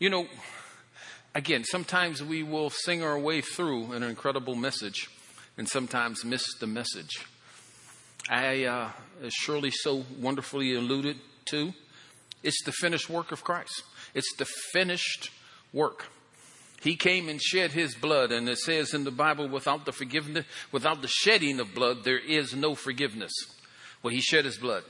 You know, again, sometimes we will sing our way through an incredible message and sometimes miss the message. I, uh, as Shirley so wonderfully alluded to, it's the finished work of Christ. It's the finished work. He came and shed his blood, and it says in the Bible, without the forgiveness, without the shedding of blood, there is no forgiveness. Well, he shed his blood.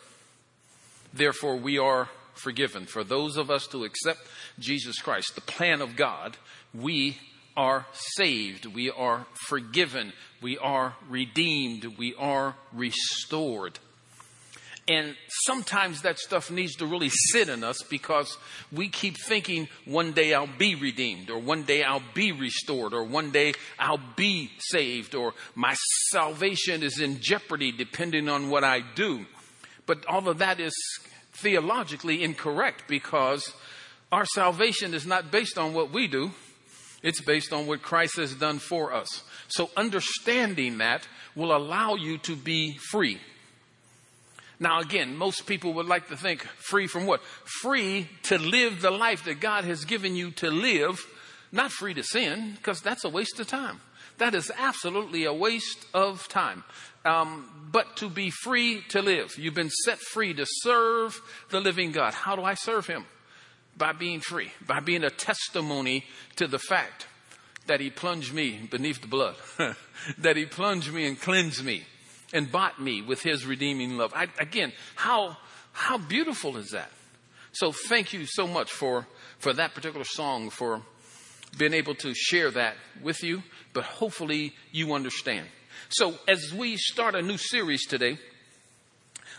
Therefore, we are forgiven. For those of us to accept Jesus Christ, the plan of God, we are saved. We are forgiven. We are redeemed. We are restored. And sometimes that stuff needs to really sit in us because we keep thinking one day I'll be redeemed or one day I'll be restored or one day I'll be saved or my salvation is in jeopardy depending on what I do. But all of that is theologically incorrect because our salvation is not based on what we do. It's based on what Christ has done for us. So understanding that will allow you to be free. Now, again, most people would like to think free from what? Free to live the life that God has given you to live, not free to sin, because that's a waste of time. That is absolutely a waste of time um, but to be free to live. You've been set free to serve the living God. How do I serve Him? By being free, by being a testimony to the fact that He plunged me beneath the blood, that He plunged me and cleansed me and bought me with His redeeming love. I, again, how how beautiful is that? So thank you so much for for that particular song for being able to share that with you. But hopefully you understand. So, as we start a new series today,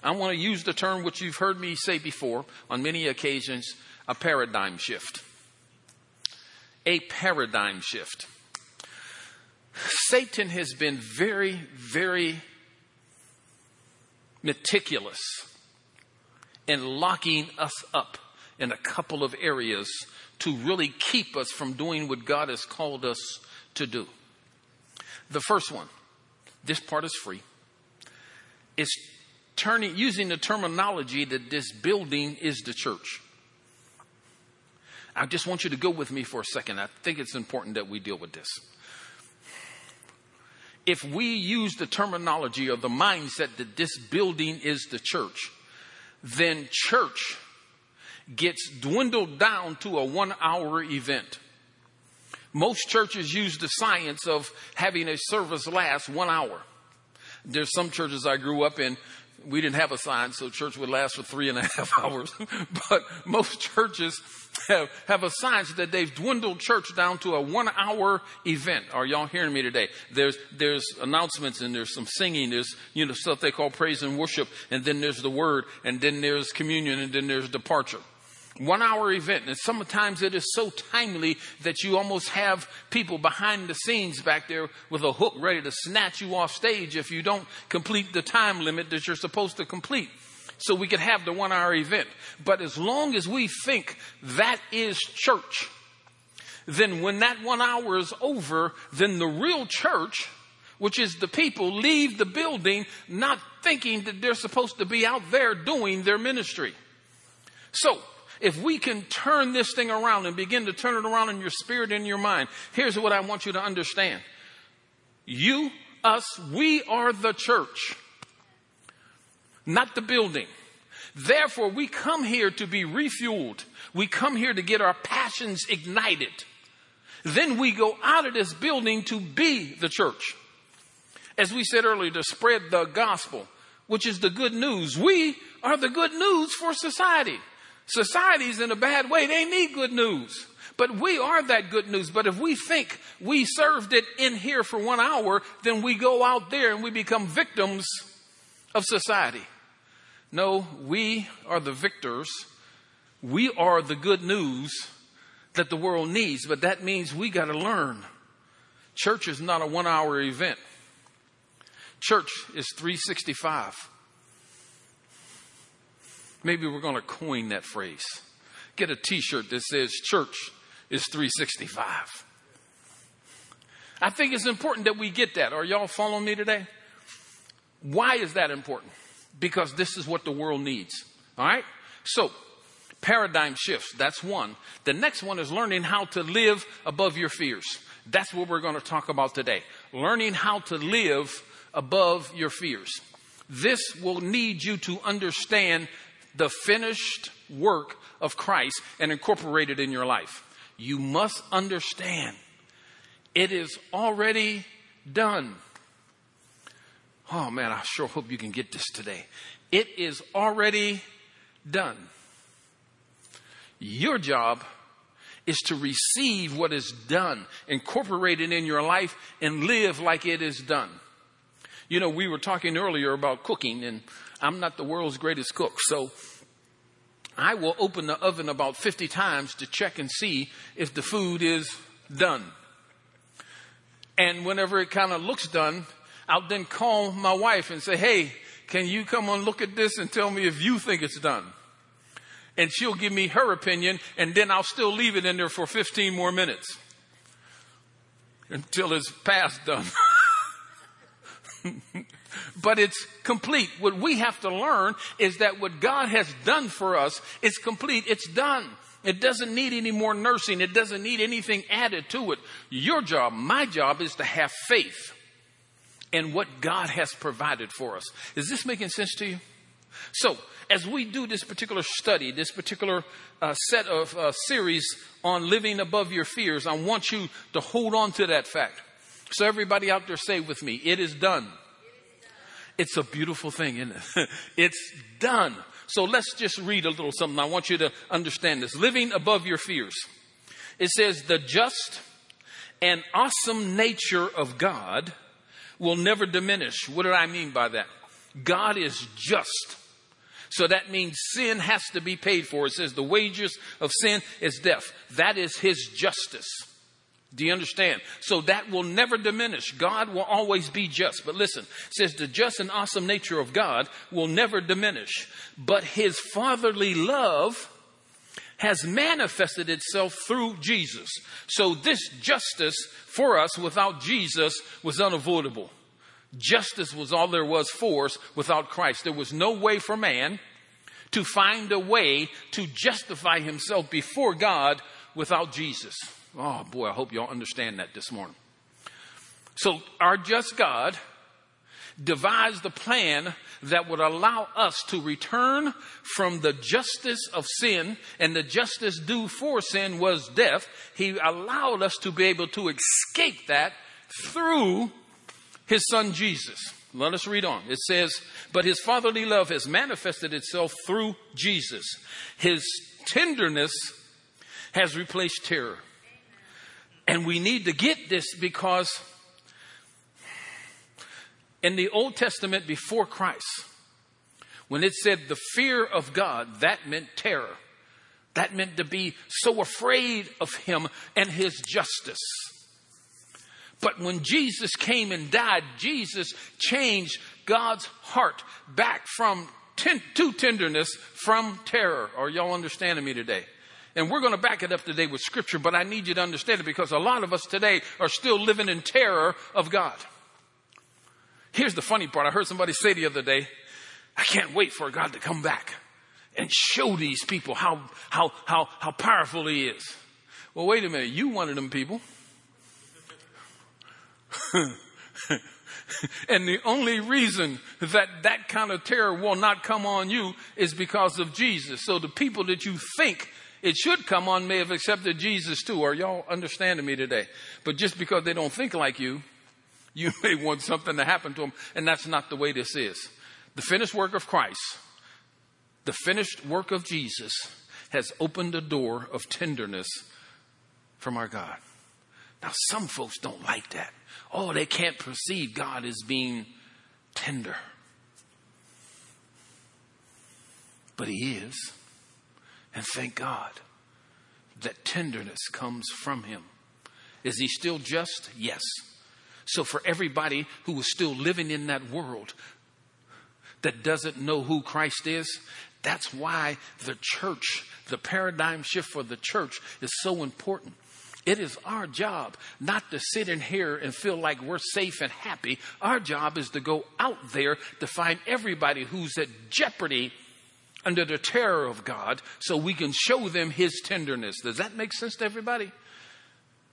I want to use the term which you've heard me say before on many occasions a paradigm shift. A paradigm shift. Satan has been very, very meticulous in locking us up in a couple of areas to really keep us from doing what God has called us to do. The first one this part is free. It's turning, using the terminology that this building is the church. I just want you to go with me for a second. I think it's important that we deal with this. If we use the terminology or the mindset that this building is the church, then church gets dwindled down to a one hour event. Most churches use the science of having a service last one hour. There's some churches I grew up in, we didn't have a sign, so church would last for three and a half hours. but most churches have, have a sign that they've dwindled church down to a one hour event. Are y'all hearing me today? There's, there's announcements and there's some singing. There's, you know, stuff they call praise and worship. And then there's the word and then there's communion and then there's departure one hour event. And sometimes it is so timely that you almost have people behind the scenes back there with a hook ready to snatch you off stage if you don't complete the time limit that you're supposed to complete. So we could have the one hour event. But as long as we think that is church, then when that one hour is over, then the real church, which is the people, leave the building not thinking that they're supposed to be out there doing their ministry. So if we can turn this thing around and begin to turn it around in your spirit and your mind, here's what I want you to understand. You, us, we are the church, not the building. Therefore, we come here to be refueled. We come here to get our passions ignited. Then we go out of this building to be the church. As we said earlier, to spread the gospel, which is the good news. We are the good news for society. Society's in a bad way. They need good news. But we are that good news. But if we think we served it in here for one hour, then we go out there and we become victims of society. No, we are the victors. We are the good news that the world needs. But that means we got to learn. Church is not a one hour event. Church is 365. Maybe we're going to coin that phrase. Get a t shirt that says church is 365. I think it's important that we get that. Are y'all following me today? Why is that important? Because this is what the world needs. All right? So, paradigm shifts. That's one. The next one is learning how to live above your fears. That's what we're going to talk about today. Learning how to live above your fears. This will need you to understand the finished work of Christ and incorporate it in your life. You must understand it is already done. Oh man, I sure hope you can get this today. It is already done. Your job is to receive what is done, incorporate it in your life, and live like it is done. You know, we were talking earlier about cooking, and I'm not the world's greatest cook, so I will open the oven about 50 times to check and see if the food is done. And whenever it kind of looks done, I'll then call my wife and say, Hey, can you come and look at this and tell me if you think it's done? And she'll give me her opinion, and then I'll still leave it in there for 15 more minutes until it's past done. but it's complete. What we have to learn is that what God has done for us is complete. It's done. It doesn't need any more nursing. It doesn't need anything added to it. Your job, my job, is to have faith in what God has provided for us. Is this making sense to you? So, as we do this particular study, this particular uh, set of uh, series on living above your fears, I want you to hold on to that fact. So, everybody out there, say with me, it is done. It's a beautiful thing, isn't it? it's done. So let's just read a little something. I want you to understand this. Living above your fears. It says, the just and awesome nature of God will never diminish. What do I mean by that? God is just. So that means sin has to be paid for. It says the wages of sin is death. That is his justice. Do you understand? So that will never diminish. God will always be just. But listen, says the just and awesome nature of God will never diminish. But his fatherly love has manifested itself through Jesus. So this justice for us without Jesus was unavoidable. Justice was all there was for us without Christ. There was no way for man to find a way to justify himself before God without Jesus. Oh boy, I hope y'all understand that this morning. So our just God devised the plan that would allow us to return from the justice of sin and the justice due for sin was death. He allowed us to be able to escape that through his son Jesus. Let us read on. It says, But his fatherly love has manifested itself through Jesus. His tenderness has replaced terror. And we need to get this because in the Old Testament before Christ, when it said the fear of God, that meant terror. That meant to be so afraid of Him and His justice. But when Jesus came and died, Jesus changed God's heart back from ten- to tenderness from terror. Are y'all understanding me today? And we're going to back it up today with scripture, but I need you to understand it because a lot of us today are still living in terror of God. Here's the funny part. I heard somebody say the other day, I can't wait for God to come back and show these people how, how, how, how powerful he is. Well, wait a minute. You one of them people. and the only reason that that kind of terror will not come on you is because of Jesus. So the people that you think it should come on may have accepted Jesus too. Are y'all understanding me today? But just because they don't think like you, you may want something to happen to them, and that's not the way this is. The finished work of Christ, the finished work of Jesus, has opened a door of tenderness from our God. Now, some folks don't like that. Oh, they can't perceive God as being tender. But He is. And thank God that tenderness comes from him. Is he still just? Yes. So, for everybody who is still living in that world that doesn't know who Christ is, that's why the church, the paradigm shift for the church is so important. It is our job not to sit in here and feel like we're safe and happy. Our job is to go out there to find everybody who's at jeopardy under the terror of God so we can show them his tenderness. Does that make sense to everybody?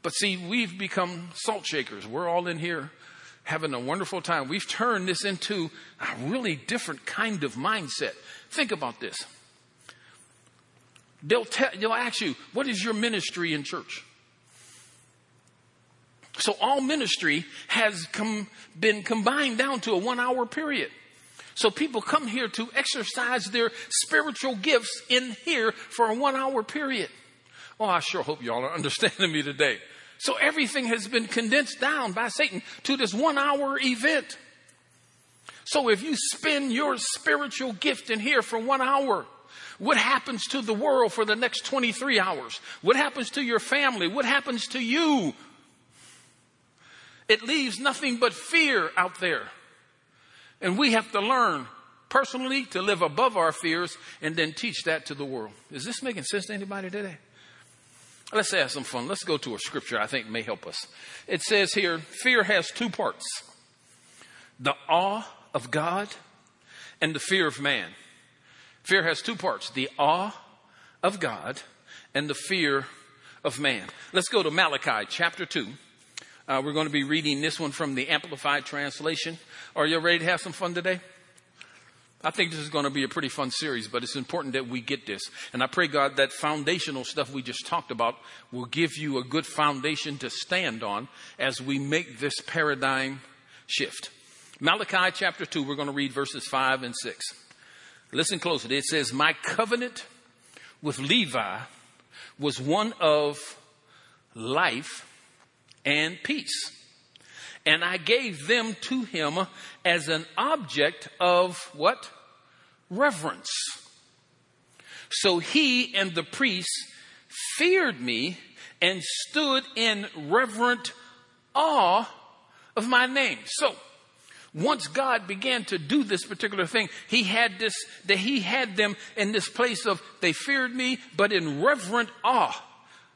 But see, we've become salt shakers. We're all in here having a wonderful time. We've turned this into a really different kind of mindset. Think about this. They'll, tell, they'll ask you, what is your ministry in church? So all ministry has come, been combined down to a one hour period. So people come here to exercise their spiritual gifts in here for a one hour period. Oh, I sure hope y'all are understanding me today. So everything has been condensed down by Satan to this one hour event. So if you spend your spiritual gift in here for one hour, what happens to the world for the next 23 hours? What happens to your family? What happens to you? It leaves nothing but fear out there. And we have to learn personally to live above our fears and then teach that to the world. Is this making sense to anybody today? Let's have some fun. Let's go to a scripture I think may help us. It says here, fear has two parts. The awe of God and the fear of man. Fear has two parts. The awe of God and the fear of man. Let's go to Malachi chapter 2. Uh, we're going to be reading this one from the Amplified Translation. Are you ready to have some fun today? I think this is going to be a pretty fun series, but it's important that we get this. And I pray, God, that foundational stuff we just talked about will give you a good foundation to stand on as we make this paradigm shift. Malachi chapter 2, we're going to read verses 5 and 6. Listen closely. It says, My covenant with Levi was one of life and peace. And I gave them to him as an object of what? Reverence. So he and the priests feared me and stood in reverent awe of my name. So, once God began to do this particular thing, he had this, that he had them in this place of they feared me, but in reverent awe.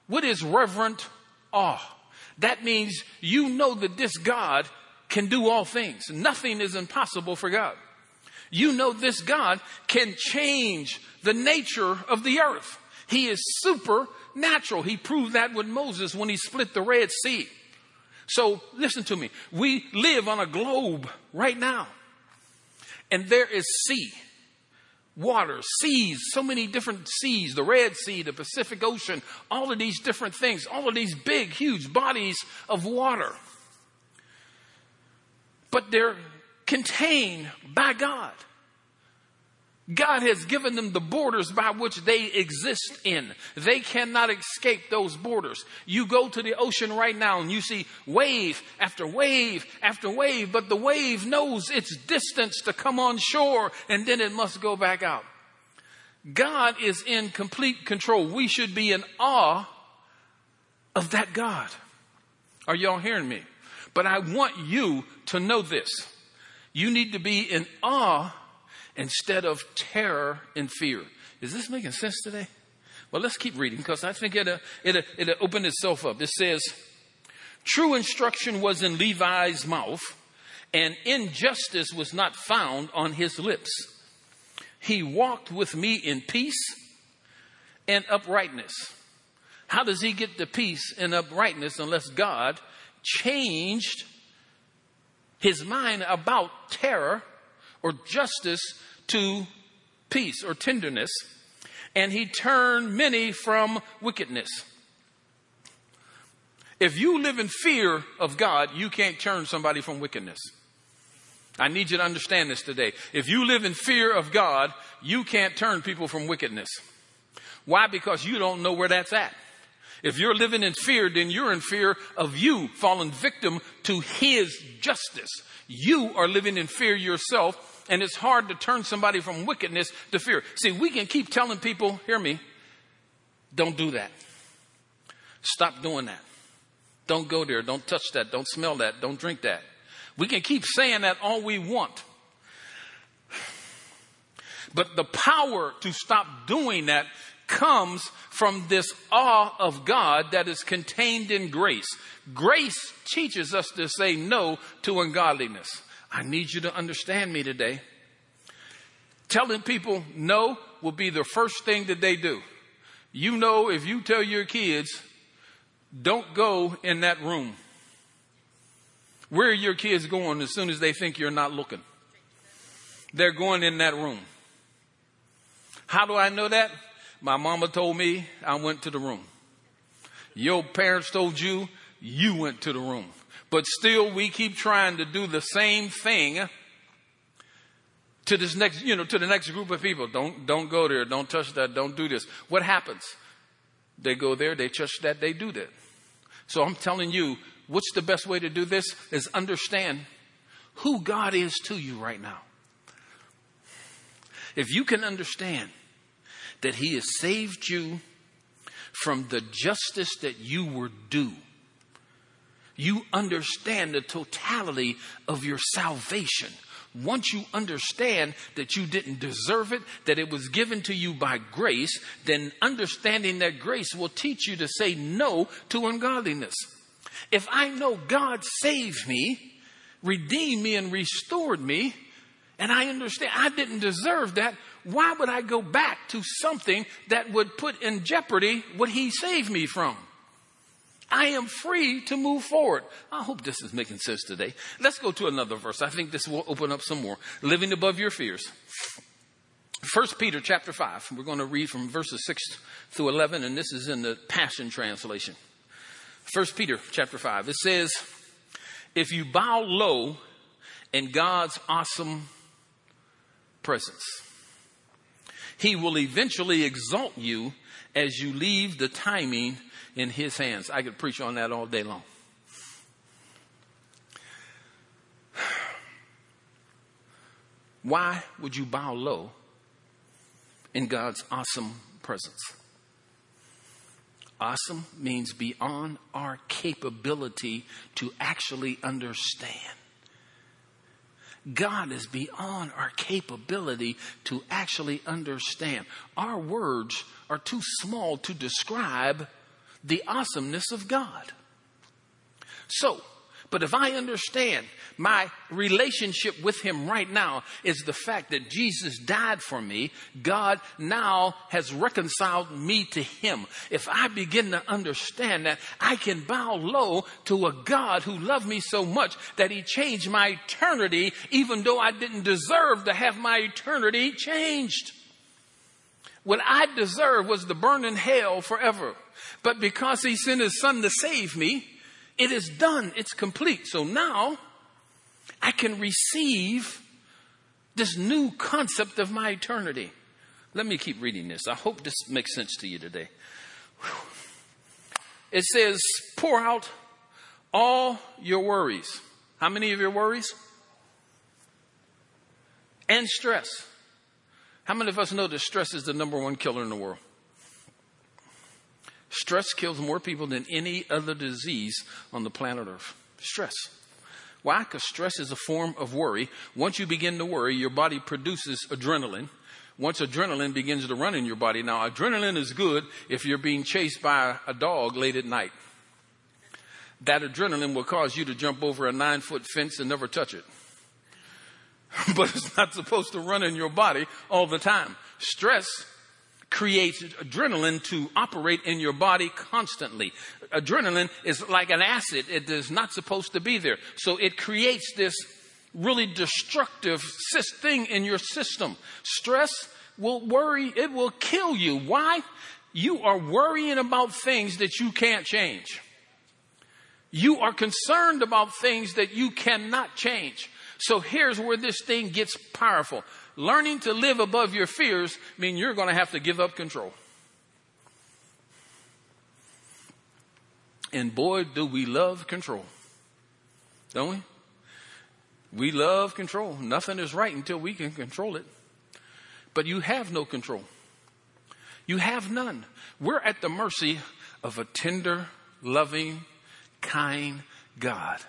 What is reverent awe? That means you know that this God can do all things. Nothing is impossible for God. You know this God can change the nature of the earth. He is supernatural. He proved that with Moses when he split the Red Sea. So listen to me. We live on a globe right now. And there is sea, water, seas, so many different seas, the Red Sea, the Pacific Ocean, all of these different things, all of these big, huge bodies of water. But they're contained by God. God has given them the borders by which they exist in. They cannot escape those borders. You go to the ocean right now and you see wave after wave after wave, but the wave knows its distance to come on shore and then it must go back out. God is in complete control. We should be in awe of that God. Are y'all hearing me? But I want you to know this. You need to be in awe instead of terror and fear. Is this making sense today? Well, let's keep reading because I think it'll, it'll, it'll open itself up. It says, True instruction was in Levi's mouth, and injustice was not found on his lips. He walked with me in peace and uprightness. How does he get the peace and uprightness unless God changed his mind about terror or justice to peace or tenderness, and he turned many from wickedness. If you live in fear of God, you can't turn somebody from wickedness. I need you to understand this today. If you live in fear of God, you can't turn people from wickedness. Why? Because you don't know where that's at. If you're living in fear, then you're in fear of you falling victim to His justice. You are living in fear yourself, and it's hard to turn somebody from wickedness to fear. See, we can keep telling people, hear me, don't do that. Stop doing that. Don't go there. Don't touch that. Don't smell that. Don't drink that. We can keep saying that all we want. But the power to stop doing that comes from this awe of God that is contained in grace. Grace teaches us to say no to ungodliness. I need you to understand me today. Telling people no will be the first thing that they do. You know, if you tell your kids, don't go in that room, where are your kids going as soon as they think you're not looking? They're going in that room. How do I know that? My mama told me I went to the room. Your parents told you you went to the room. But still we keep trying to do the same thing to this next, you know, to the next group of people. Don't, don't go there. Don't touch that. Don't do this. What happens? They go there, they touch that, they do that. So I'm telling you, what's the best way to do this is understand who God is to you right now. If you can understand that He has saved you from the justice that you were due, you understand the totality of your salvation. Once you understand that you didn't deserve it, that it was given to you by grace, then understanding that grace will teach you to say no to ungodliness. If I know God saved me, redeemed me, and restored me, and I understand I didn't deserve that, why would I go back to something that would put in jeopardy what He saved me from? I am free to move forward. I hope this is making sense today. Let's go to another verse. I think this will open up some more. Living above your fears. First Peter chapter 5. We're going to read from verses 6 through 11, and this is in the Passion Translation. First Peter chapter 5. It says, If you bow low in God's awesome presence, He will eventually exalt you as you leave the timing in his hands. I could preach on that all day long. Why would you bow low in God's awesome presence? Awesome means beyond our capability to actually understand. God is beyond our capability to actually understand. Our words are too small to describe the awesomeness of God. So, but if I understand my relationship with Him right now is the fact that Jesus died for me, God now has reconciled me to Him. If I begin to understand that, I can bow low to a God who loved me so much that He changed my eternity, even though I didn't deserve to have my eternity changed. What I deserved was to burn in hell forever. But because he sent his son to save me, it is done. It's complete. So now I can receive this new concept of my eternity. Let me keep reading this. I hope this makes sense to you today. It says, pour out all your worries. How many of your worries? And stress. How many of us know that stress is the number one killer in the world? Stress kills more people than any other disease on the planet Earth. Stress. Why? Because stress is a form of worry. Once you begin to worry, your body produces adrenaline. Once adrenaline begins to run in your body, now adrenaline is good if you're being chased by a dog late at night. That adrenaline will cause you to jump over a nine foot fence and never touch it. but it's not supposed to run in your body all the time. Stress creates adrenaline to operate in your body constantly. Adrenaline is like an acid. It is not supposed to be there. So it creates this really destructive thing in your system. Stress will worry, it will kill you. Why? You are worrying about things that you can't change. You are concerned about things that you cannot change. So here's where this thing gets powerful learning to live above your fears mean you're going to have to give up control. And boy, do we love control. Don't we? We love control. Nothing is right until we can control it. But you have no control. You have none. We're at the mercy of a tender, loving, kind God.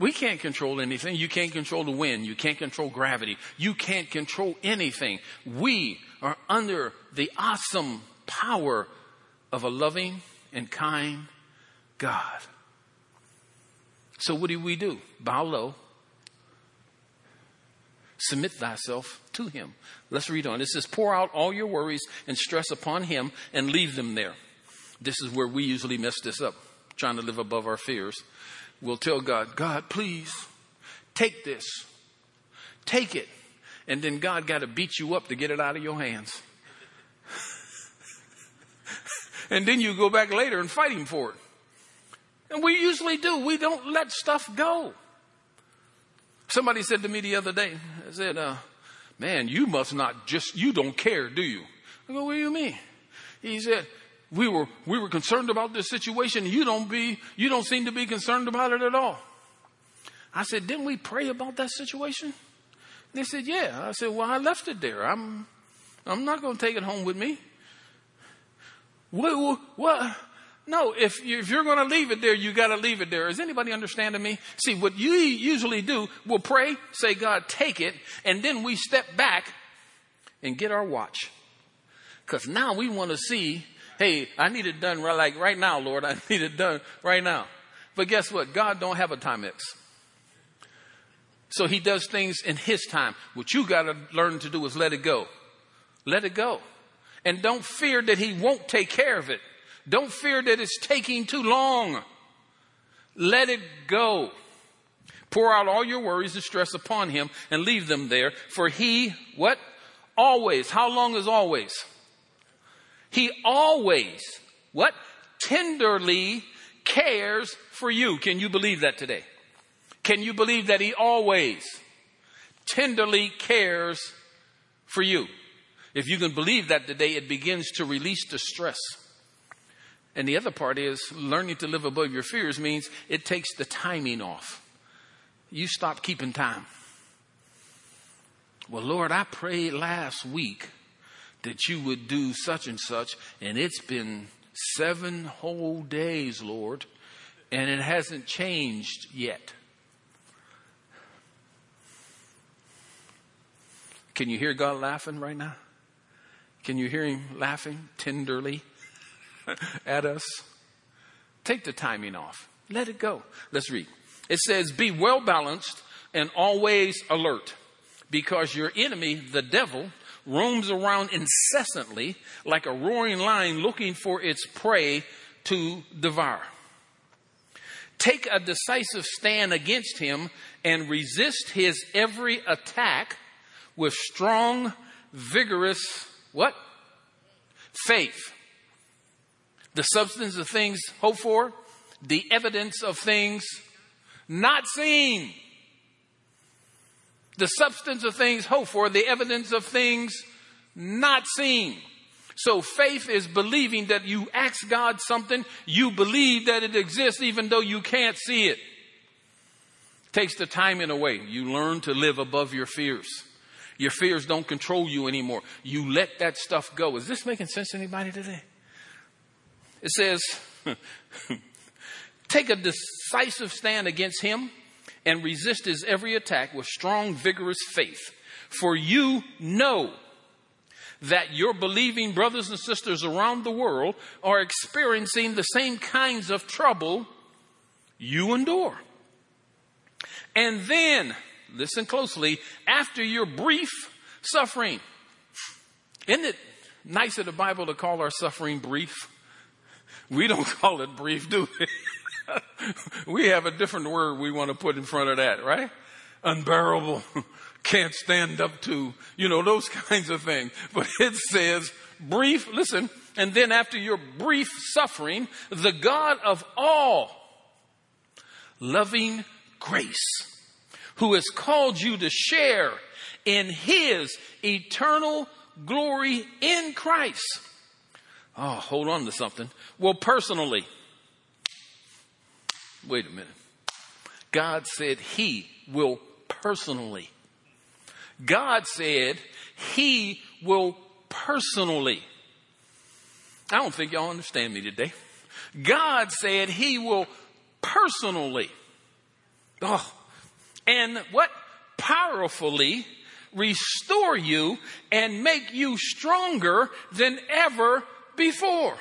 We can't control anything. You can't control the wind. You can't control gravity. You can't control anything. We are under the awesome power of a loving and kind God. So what do we do? Bow low. Submit thyself to him. Let's read on. It says, pour out all your worries and stress upon him and leave them there. This is where we usually mess this up, trying to live above our fears. We'll tell God, God, please take this. Take it. And then God got to beat you up to get it out of your hands. and then you go back later and fight him for it. And we usually do. We don't let stuff go. Somebody said to me the other day, I said, uh, man, you must not just, you don't care, do you? I go, what do you mean? He said, we were, we were concerned about this situation. You don't be, you don't seem to be concerned about it at all. I said, didn't we pray about that situation? They said, yeah. I said, well, I left it there. I'm, I'm not going to take it home with me. What, what? No, if, you, if you're going to leave it there, you got to leave it there. Is anybody understanding me? See, what you usually do, we'll pray, say, God, take it, and then we step back and get our watch. Because now we want to see, hey, I need it done right, like right now, Lord. I need it done right now. But guess what? God don't have a time Timex. So he does things in his time. What you got to learn to do is let it go. Let it go. And don't fear that he won't take care of it. Don't fear that it's taking too long. Let it go. Pour out all your worries and stress upon him and leave them there. For he, what? Always. How long is always? He always, what? Tenderly cares for you. Can you believe that today? Can you believe that he always tenderly cares for you? If you can believe that today, it begins to release the stress. And the other part is learning to live above your fears means it takes the timing off. You stop keeping time. Well, Lord, I prayed last week that you would do such and such, and it's been seven whole days, Lord, and it hasn't changed yet. Can you hear God laughing right now? Can you hear Him laughing tenderly? at us. Take the timing off. Let it go. Let's read. It says, Be well balanced and always alert, because your enemy, the devil, roams around incessantly like a roaring lion looking for its prey to devour. Take a decisive stand against him and resist his every attack with strong, vigorous, what? Faith the substance of things hoped for, the evidence of things not seen. The substance of things hoped for, the evidence of things not seen. So faith is believing that you ask God something, you believe that it exists even though you can't see it. Takes the time in a way. You learn to live above your fears. Your fears don't control you anymore. You let that stuff go. Is this making sense to anybody today? It says, take a decisive stand against him and resist his every attack with strong, vigorous faith. For you know that your believing brothers and sisters around the world are experiencing the same kinds of trouble you endure. And then, listen closely, after your brief suffering, isn't it nice of the Bible to call our suffering brief? We don't call it brief, do we? we have a different word we want to put in front of that, right? Unbearable, can't stand up to, you know, those kinds of things. But it says brief, listen, and then after your brief suffering, the God of all loving grace, who has called you to share in his eternal glory in Christ Oh, hold on to something. Well, personally, wait a minute. God said He will personally. God said He will personally. I don't think y'all understand me today. God said He will personally. Oh, and what? Powerfully restore you and make you stronger than ever before.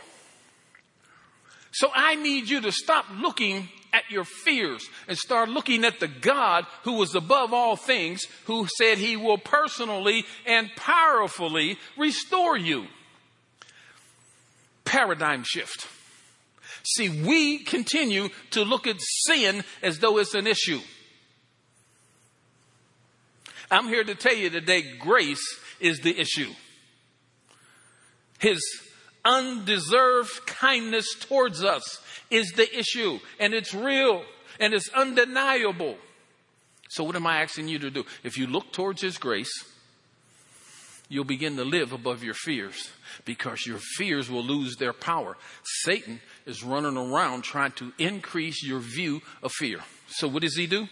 So I need you to stop looking at your fears and start looking at the God who was above all things, who said he will personally and powerfully restore you. Paradigm shift. See, we continue to look at sin as though it's an issue. I'm here to tell you today grace is the issue. His undeserved kindness towards us is the issue, and it's real and it's undeniable. So, what am I asking you to do? If you look towards His grace, you'll begin to live above your fears because your fears will lose their power. Satan is running around trying to increase your view of fear. So, what does he do?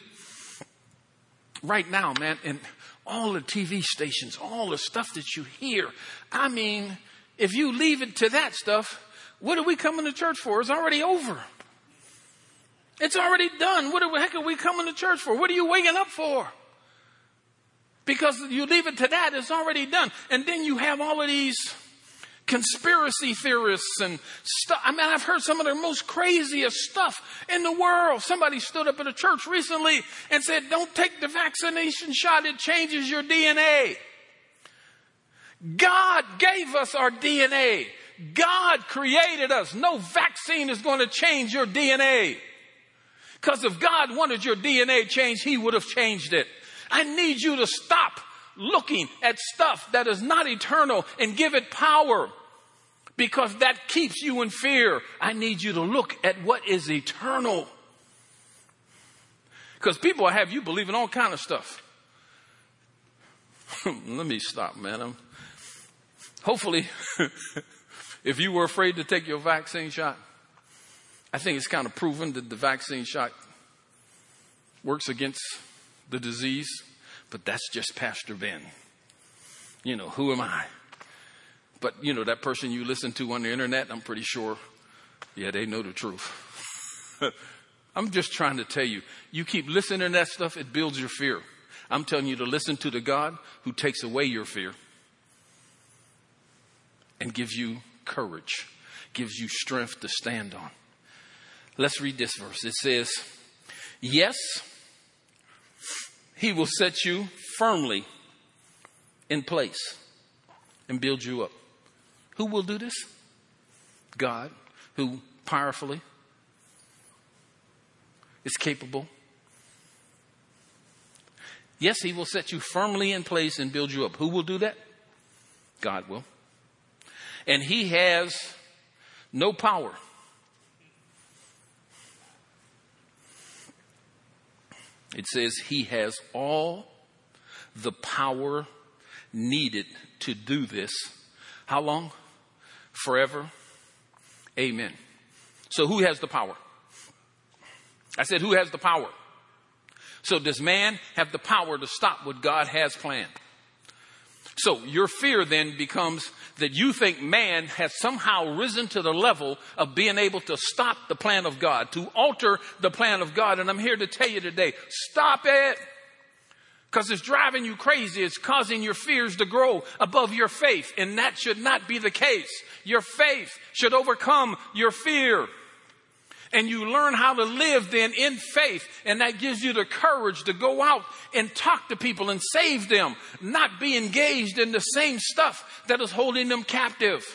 Right now, man, and all the TV stations, all the stuff that you hear, I mean, if you leave it to that stuff, what are we coming to church for? It's already over. It's already done. What the heck are we coming to church for? What are you waking up for? Because you leave it to that, it's already done. And then you have all of these conspiracy theorists and stuff. I mean, I've heard some of the most craziest stuff in the world. Somebody stood up at a church recently and said, don't take the vaccination shot. It changes your DNA. God gave us our DNA. God created us. No vaccine is going to change your DNA. Because if God wanted your DNA changed, He would have changed it. I need you to stop looking at stuff that is not eternal and give it power because that keeps you in fear. I need you to look at what is eternal. Because people have you believing all kind of stuff. Let me stop, man. I'm, hopefully, if you were afraid to take your vaccine shot, I think it's kind of proven that the vaccine shot works against the disease, but that's just Pastor Ben. You know, who am I? But, you know, that person you listen to on the internet, I'm pretty sure, yeah, they know the truth. I'm just trying to tell you, you keep listening to that stuff, it builds your fear. I'm telling you to listen to the God who takes away your fear and gives you courage, gives you strength to stand on. Let's read this verse. It says, Yes, he will set you firmly in place and build you up. Who will do this? God, who powerfully is capable. Yes, he will set you firmly in place and build you up. Who will do that? God will. And he has no power It says he has all the power needed to do this. How long? Forever. Amen. So who has the power? I said, who has the power? So does man have the power to stop what God has planned? So your fear then becomes that you think man has somehow risen to the level of being able to stop the plan of God, to alter the plan of God. And I'm here to tell you today, stop it. Because it's driving you crazy. It's causing your fears to grow above your faith. And that should not be the case. Your faith should overcome your fear and you learn how to live then in faith. And that gives you the courage to go out and talk to people and save them, not be engaged in the same stuff that is holding them captive.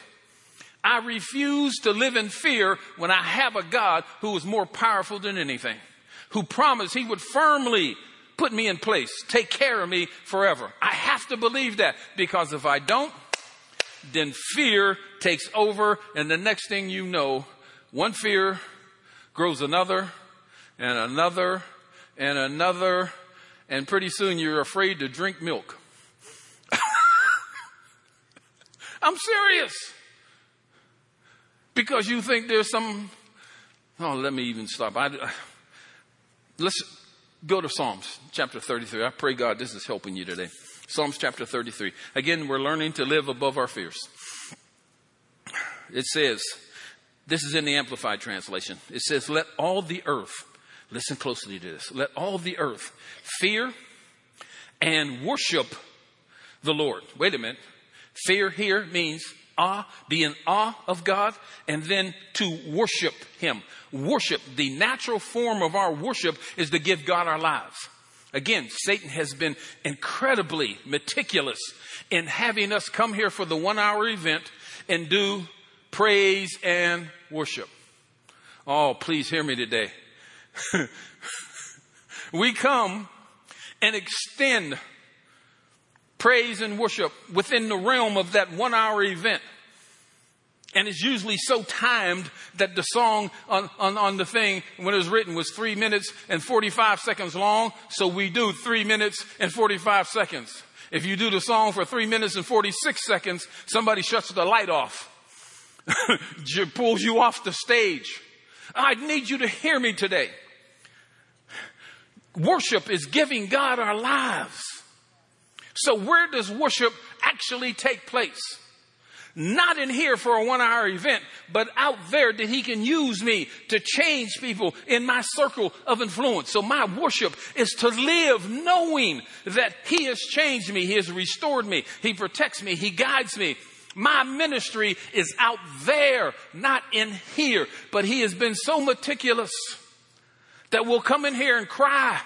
I refuse to live in fear when I have a God who is more powerful than anything, who promised he would firmly put me in place, take care of me forever. I have to believe that because if I don't, then fear takes over and the next thing you know, one fear grows another and another and another, and pretty soon you're afraid to drink milk. I'm serious. Because you think there's some, oh, let me even stop. I, let's go to Psalms chapter 33. I pray God this is helping you today. Psalms chapter 33. Again, we're learning to live above our fears. It says, this is in the Amplified Translation. It says, Let all the earth, listen closely to this, let all the earth fear and worship the Lord. Wait a minute. Fear here means awe, be in awe of God, and then to worship Him. Worship, the natural form of our worship is to give God our lives. Again, Satan has been incredibly meticulous in having us come here for the one hour event and do praise and worship. Oh, please hear me today. we come and extend praise and worship within the realm of that one hour event. And it's usually so timed that the song on, on, on, the thing, when it was written, was three minutes and 45 seconds long. So we do three minutes and 45 seconds. If you do the song for three minutes and 46 seconds, somebody shuts the light off, pulls you off the stage. I need you to hear me today. Worship is giving God our lives. So where does worship actually take place? Not in here for a one hour event, but out there that he can use me to change people in my circle of influence. So my worship is to live knowing that he has changed me. He has restored me. He protects me. He guides me. My ministry is out there, not in here. But he has been so meticulous that we'll come in here and cry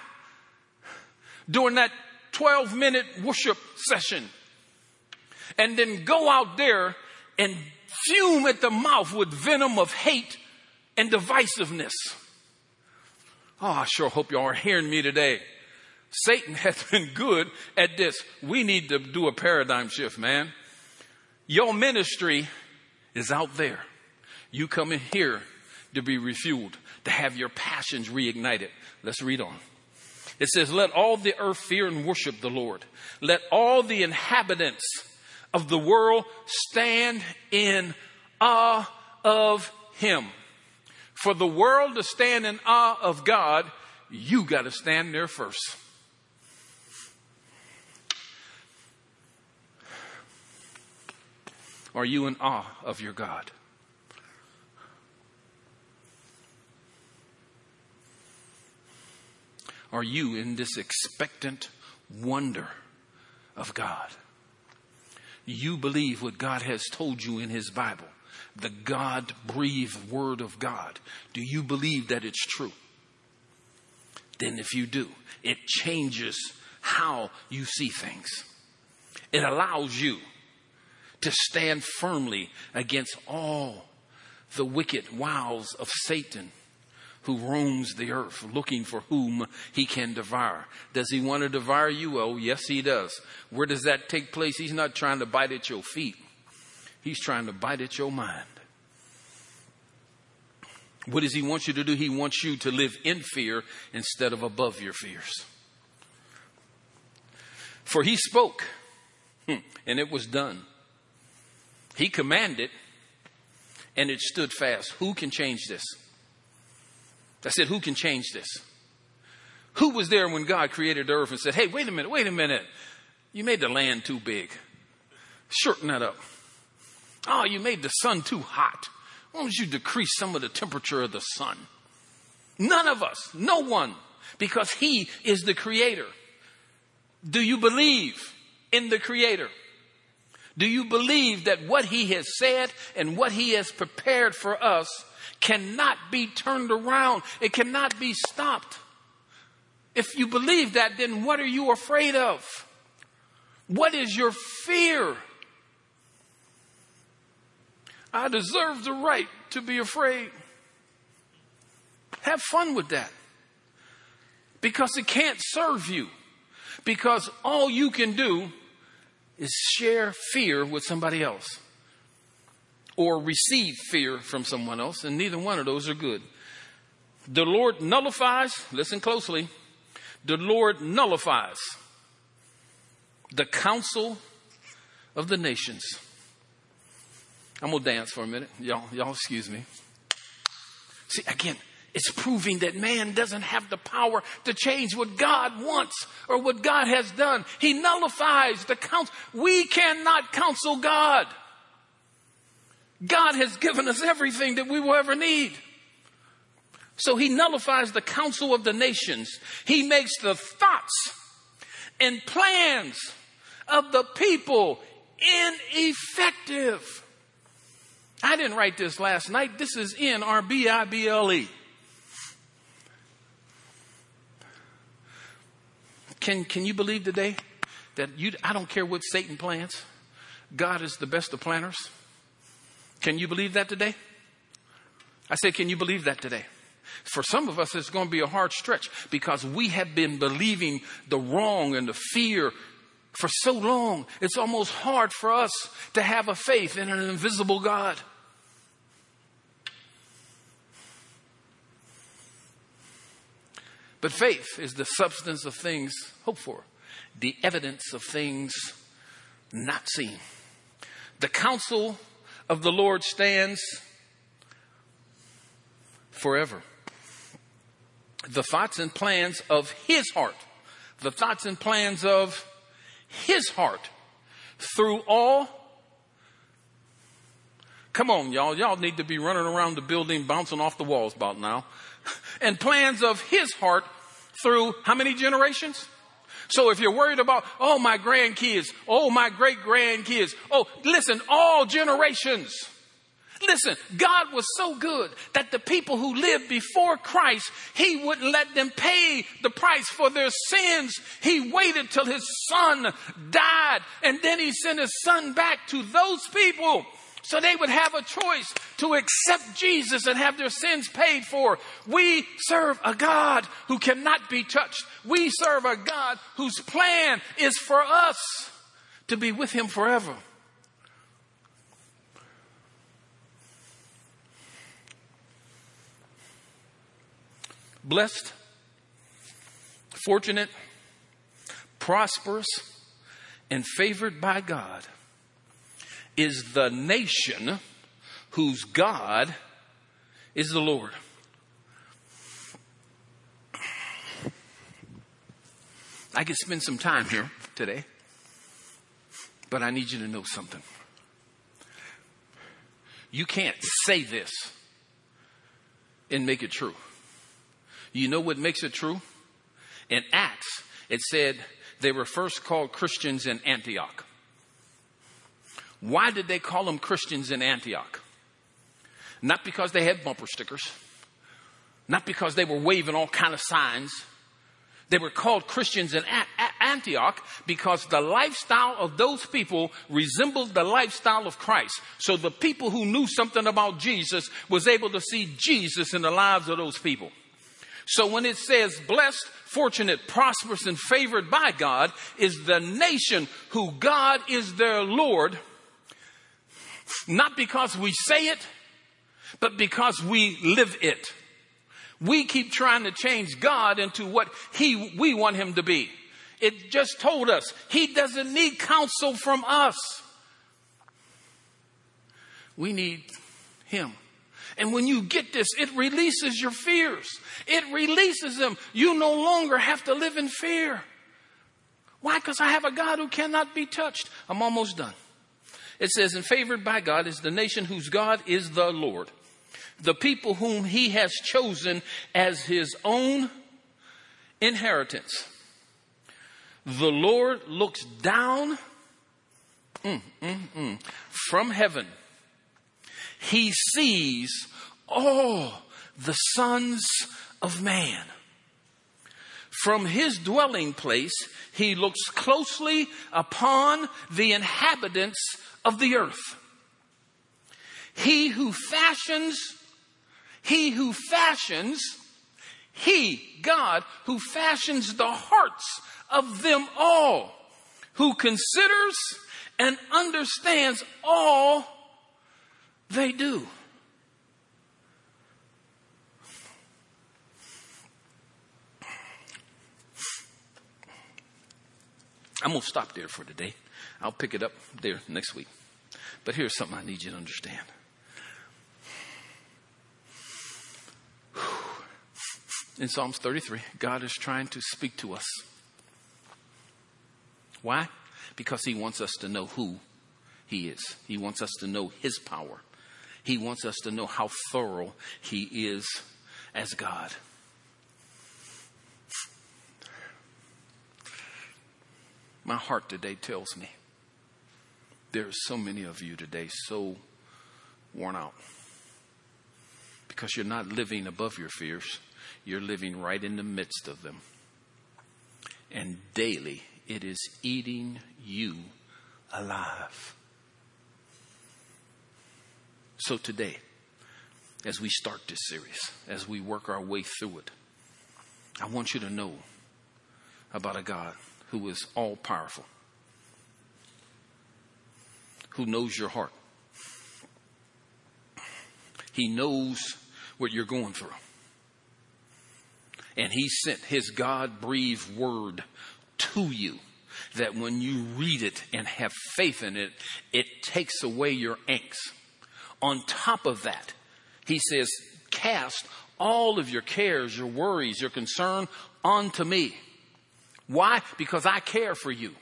during that 12 minute worship session and then go out there and fume at the mouth with venom of hate and divisiveness. Oh, I sure hope y'all are hearing me today. Satan has been good at this. We need to do a paradigm shift, man. Your ministry is out there. You come in here to be refueled, to have your passions reignited. Let's read on. It says, Let all the earth fear and worship the Lord. Let all the inhabitants of the world stand in awe of him. For the world to stand in awe of God, you got to stand there first. Are you in awe of your God? Are you in this expectant wonder of God? You believe what God has told you in His Bible, the God breathed Word of God. Do you believe that it's true? Then, if you do, it changes how you see things. It allows you to stand firmly against all the wicked wiles of Satan who roams the earth looking for whom he can devour. Does he want to devour you? Oh, yes, he does. Where does that take place? He's not trying to bite at your feet. He's trying to bite at your mind. What does he want you to do? He wants you to live in fear instead of above your fears. For he spoke, hmm, and it was done. He commanded and it stood fast. Who can change this? I said, Who can change this? Who was there when God created the earth and said, Hey, wait a minute, wait a minute. You made the land too big. Shorten that up. Oh, you made the sun too hot. Why don't you decrease some of the temperature of the sun? None of us, no one, because He is the Creator. Do you believe in the Creator? Do you believe that what he has said and what he has prepared for us cannot be turned around? It cannot be stopped. If you believe that, then what are you afraid of? What is your fear? I deserve the right to be afraid. Have fun with that. Because it can't serve you. Because all you can do is share fear with somebody else or receive fear from someone else, and neither one of those are good. The Lord nullifies, listen closely, the Lord nullifies the counsel of the nations. I'm gonna dance for a minute. Y'all, y'all excuse me. See, again, it's proving that man doesn't have the power to change what God wants or what God has done. He nullifies the counsel. We cannot counsel God. God has given us everything that we will ever need. So he nullifies the counsel of the nations. He makes the thoughts and plans of the people ineffective. I didn't write this last night. This is in our B I B L E. Can, can you believe today that you, I don't care what Satan plans, God is the best of planners? Can you believe that today? I say, can you believe that today? For some of us, it's going to be a hard stretch because we have been believing the wrong and the fear for so long. It's almost hard for us to have a faith in an invisible God. But faith is the substance of things hoped for, the evidence of things not seen. The counsel of the Lord stands forever. The thoughts and plans of his heart, the thoughts and plans of his heart through all. Come on, y'all. Y'all need to be running around the building, bouncing off the walls about now. And plans of his heart through how many generations? So if you're worried about, oh, my grandkids, oh, my great grandkids, oh, listen, all generations. Listen, God was so good that the people who lived before Christ, He wouldn't let them pay the price for their sins. He waited till His Son died and then He sent His Son back to those people so they would have a choice to accept Jesus and have their sins paid for. We serve a God who cannot be touched. We serve a God whose plan is for us to be with Him forever. blessed, fortunate, prosperous, and favored by God is the nation whose God is the Lord. I could spend some time here today, but I need you to know something. You can't say this and make it true. You know what makes it true? In Acts, it said they were first called Christians in Antioch. Why did they call them Christians in Antioch? Not because they had bumper stickers, not because they were waving all kind of signs. They were called Christians in Antioch because the lifestyle of those people resembled the lifestyle of Christ. So the people who knew something about Jesus was able to see Jesus in the lives of those people. So when it says blessed, fortunate, prosperous, and favored by God is the nation who God is their Lord, not because we say it, but because we live it. We keep trying to change God into what he, we want him to be. It just told us he doesn't need counsel from us. We need him. And when you get this, it releases your fears. It releases them. You no longer have to live in fear. Why? Because I have a God who cannot be touched. I'm almost done. It says, and favored by God is the nation whose God is the Lord, the people whom he has chosen as his own inheritance. The Lord looks down mm, mm, mm, from heaven he sees all the sons of man. From his dwelling place, he looks closely upon the inhabitants of the earth. He who fashions, he who fashions, he, God, who fashions the hearts of them all, who considers and understands all they do. I'm going to stop there for today. I'll pick it up there next week. But here's something I need you to understand. In Psalms 33, God is trying to speak to us. Why? Because He wants us to know who He is, He wants us to know His power. He wants us to know how thorough He is as God. My heart today tells me there are so many of you today so worn out. Because you're not living above your fears, you're living right in the midst of them. And daily, it is eating you alive. So today, as we start this series, as we work our way through it, I want you to know about a God who is all powerful, who knows your heart. He knows what you're going through. And He sent His God breathed word to you that when you read it and have faith in it, it takes away your angst. On top of that, he says, cast all of your cares, your worries, your concern onto me. Why? Because I care for you.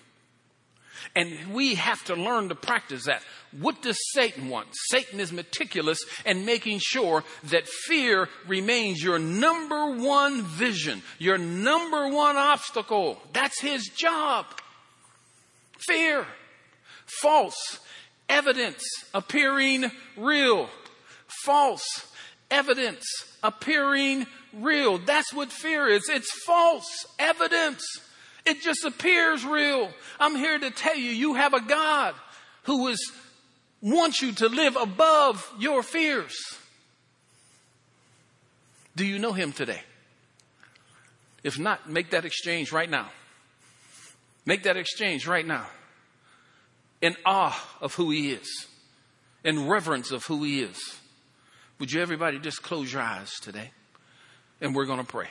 And we have to learn to practice that. What does Satan want? Satan is meticulous and making sure that fear remains your number one vision, your number one obstacle. That's his job. Fear. False evidence appearing real. False evidence appearing real. That's what fear is. It's false evidence. It just appears real. I'm here to tell you, you have a God who is, wants you to live above your fears. Do you know him today? If not, make that exchange right now. Make that exchange right now. In awe of who he is, in reverence of who he is. Would you everybody just close your eyes today? And we're going to pray.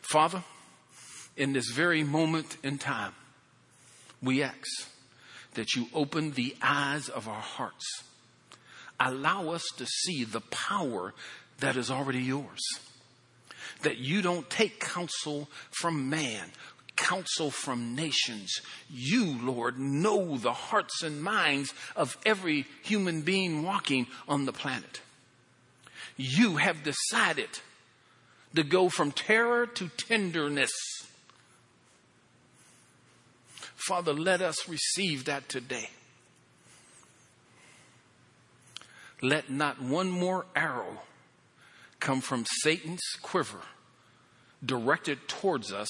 Father, in this very moment in time, we ask that you open the eyes of our hearts. Allow us to see the power that is already yours. That you don't take counsel from man, counsel from nations. You, Lord, know the hearts and minds of every human being walking on the planet. You have decided to go from terror to tenderness Father, let us receive that today. Let not one more arrow come from Satan's quiver directed towards us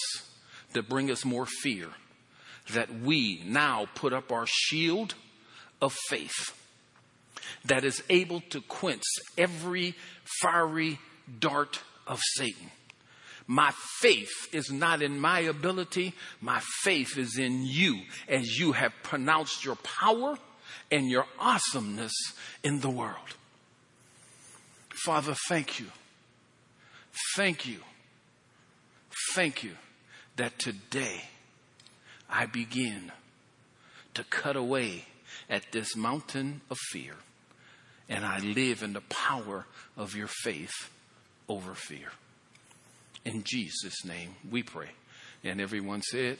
to bring us more fear. That we now put up our shield of faith that is able to quench every fiery dart of Satan. My faith is not in my ability. My faith is in you as you have pronounced your power and your awesomeness in the world. Father, thank you. Thank you. Thank you that today I begin to cut away at this mountain of fear and I live in the power of your faith over fear. In Jesus' name we pray. And everyone said,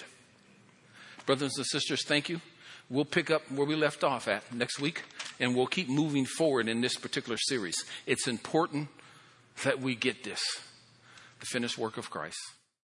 Brothers and sisters, thank you. We'll pick up where we left off at next week, and we'll keep moving forward in this particular series. It's important that we get this the finished work of Christ.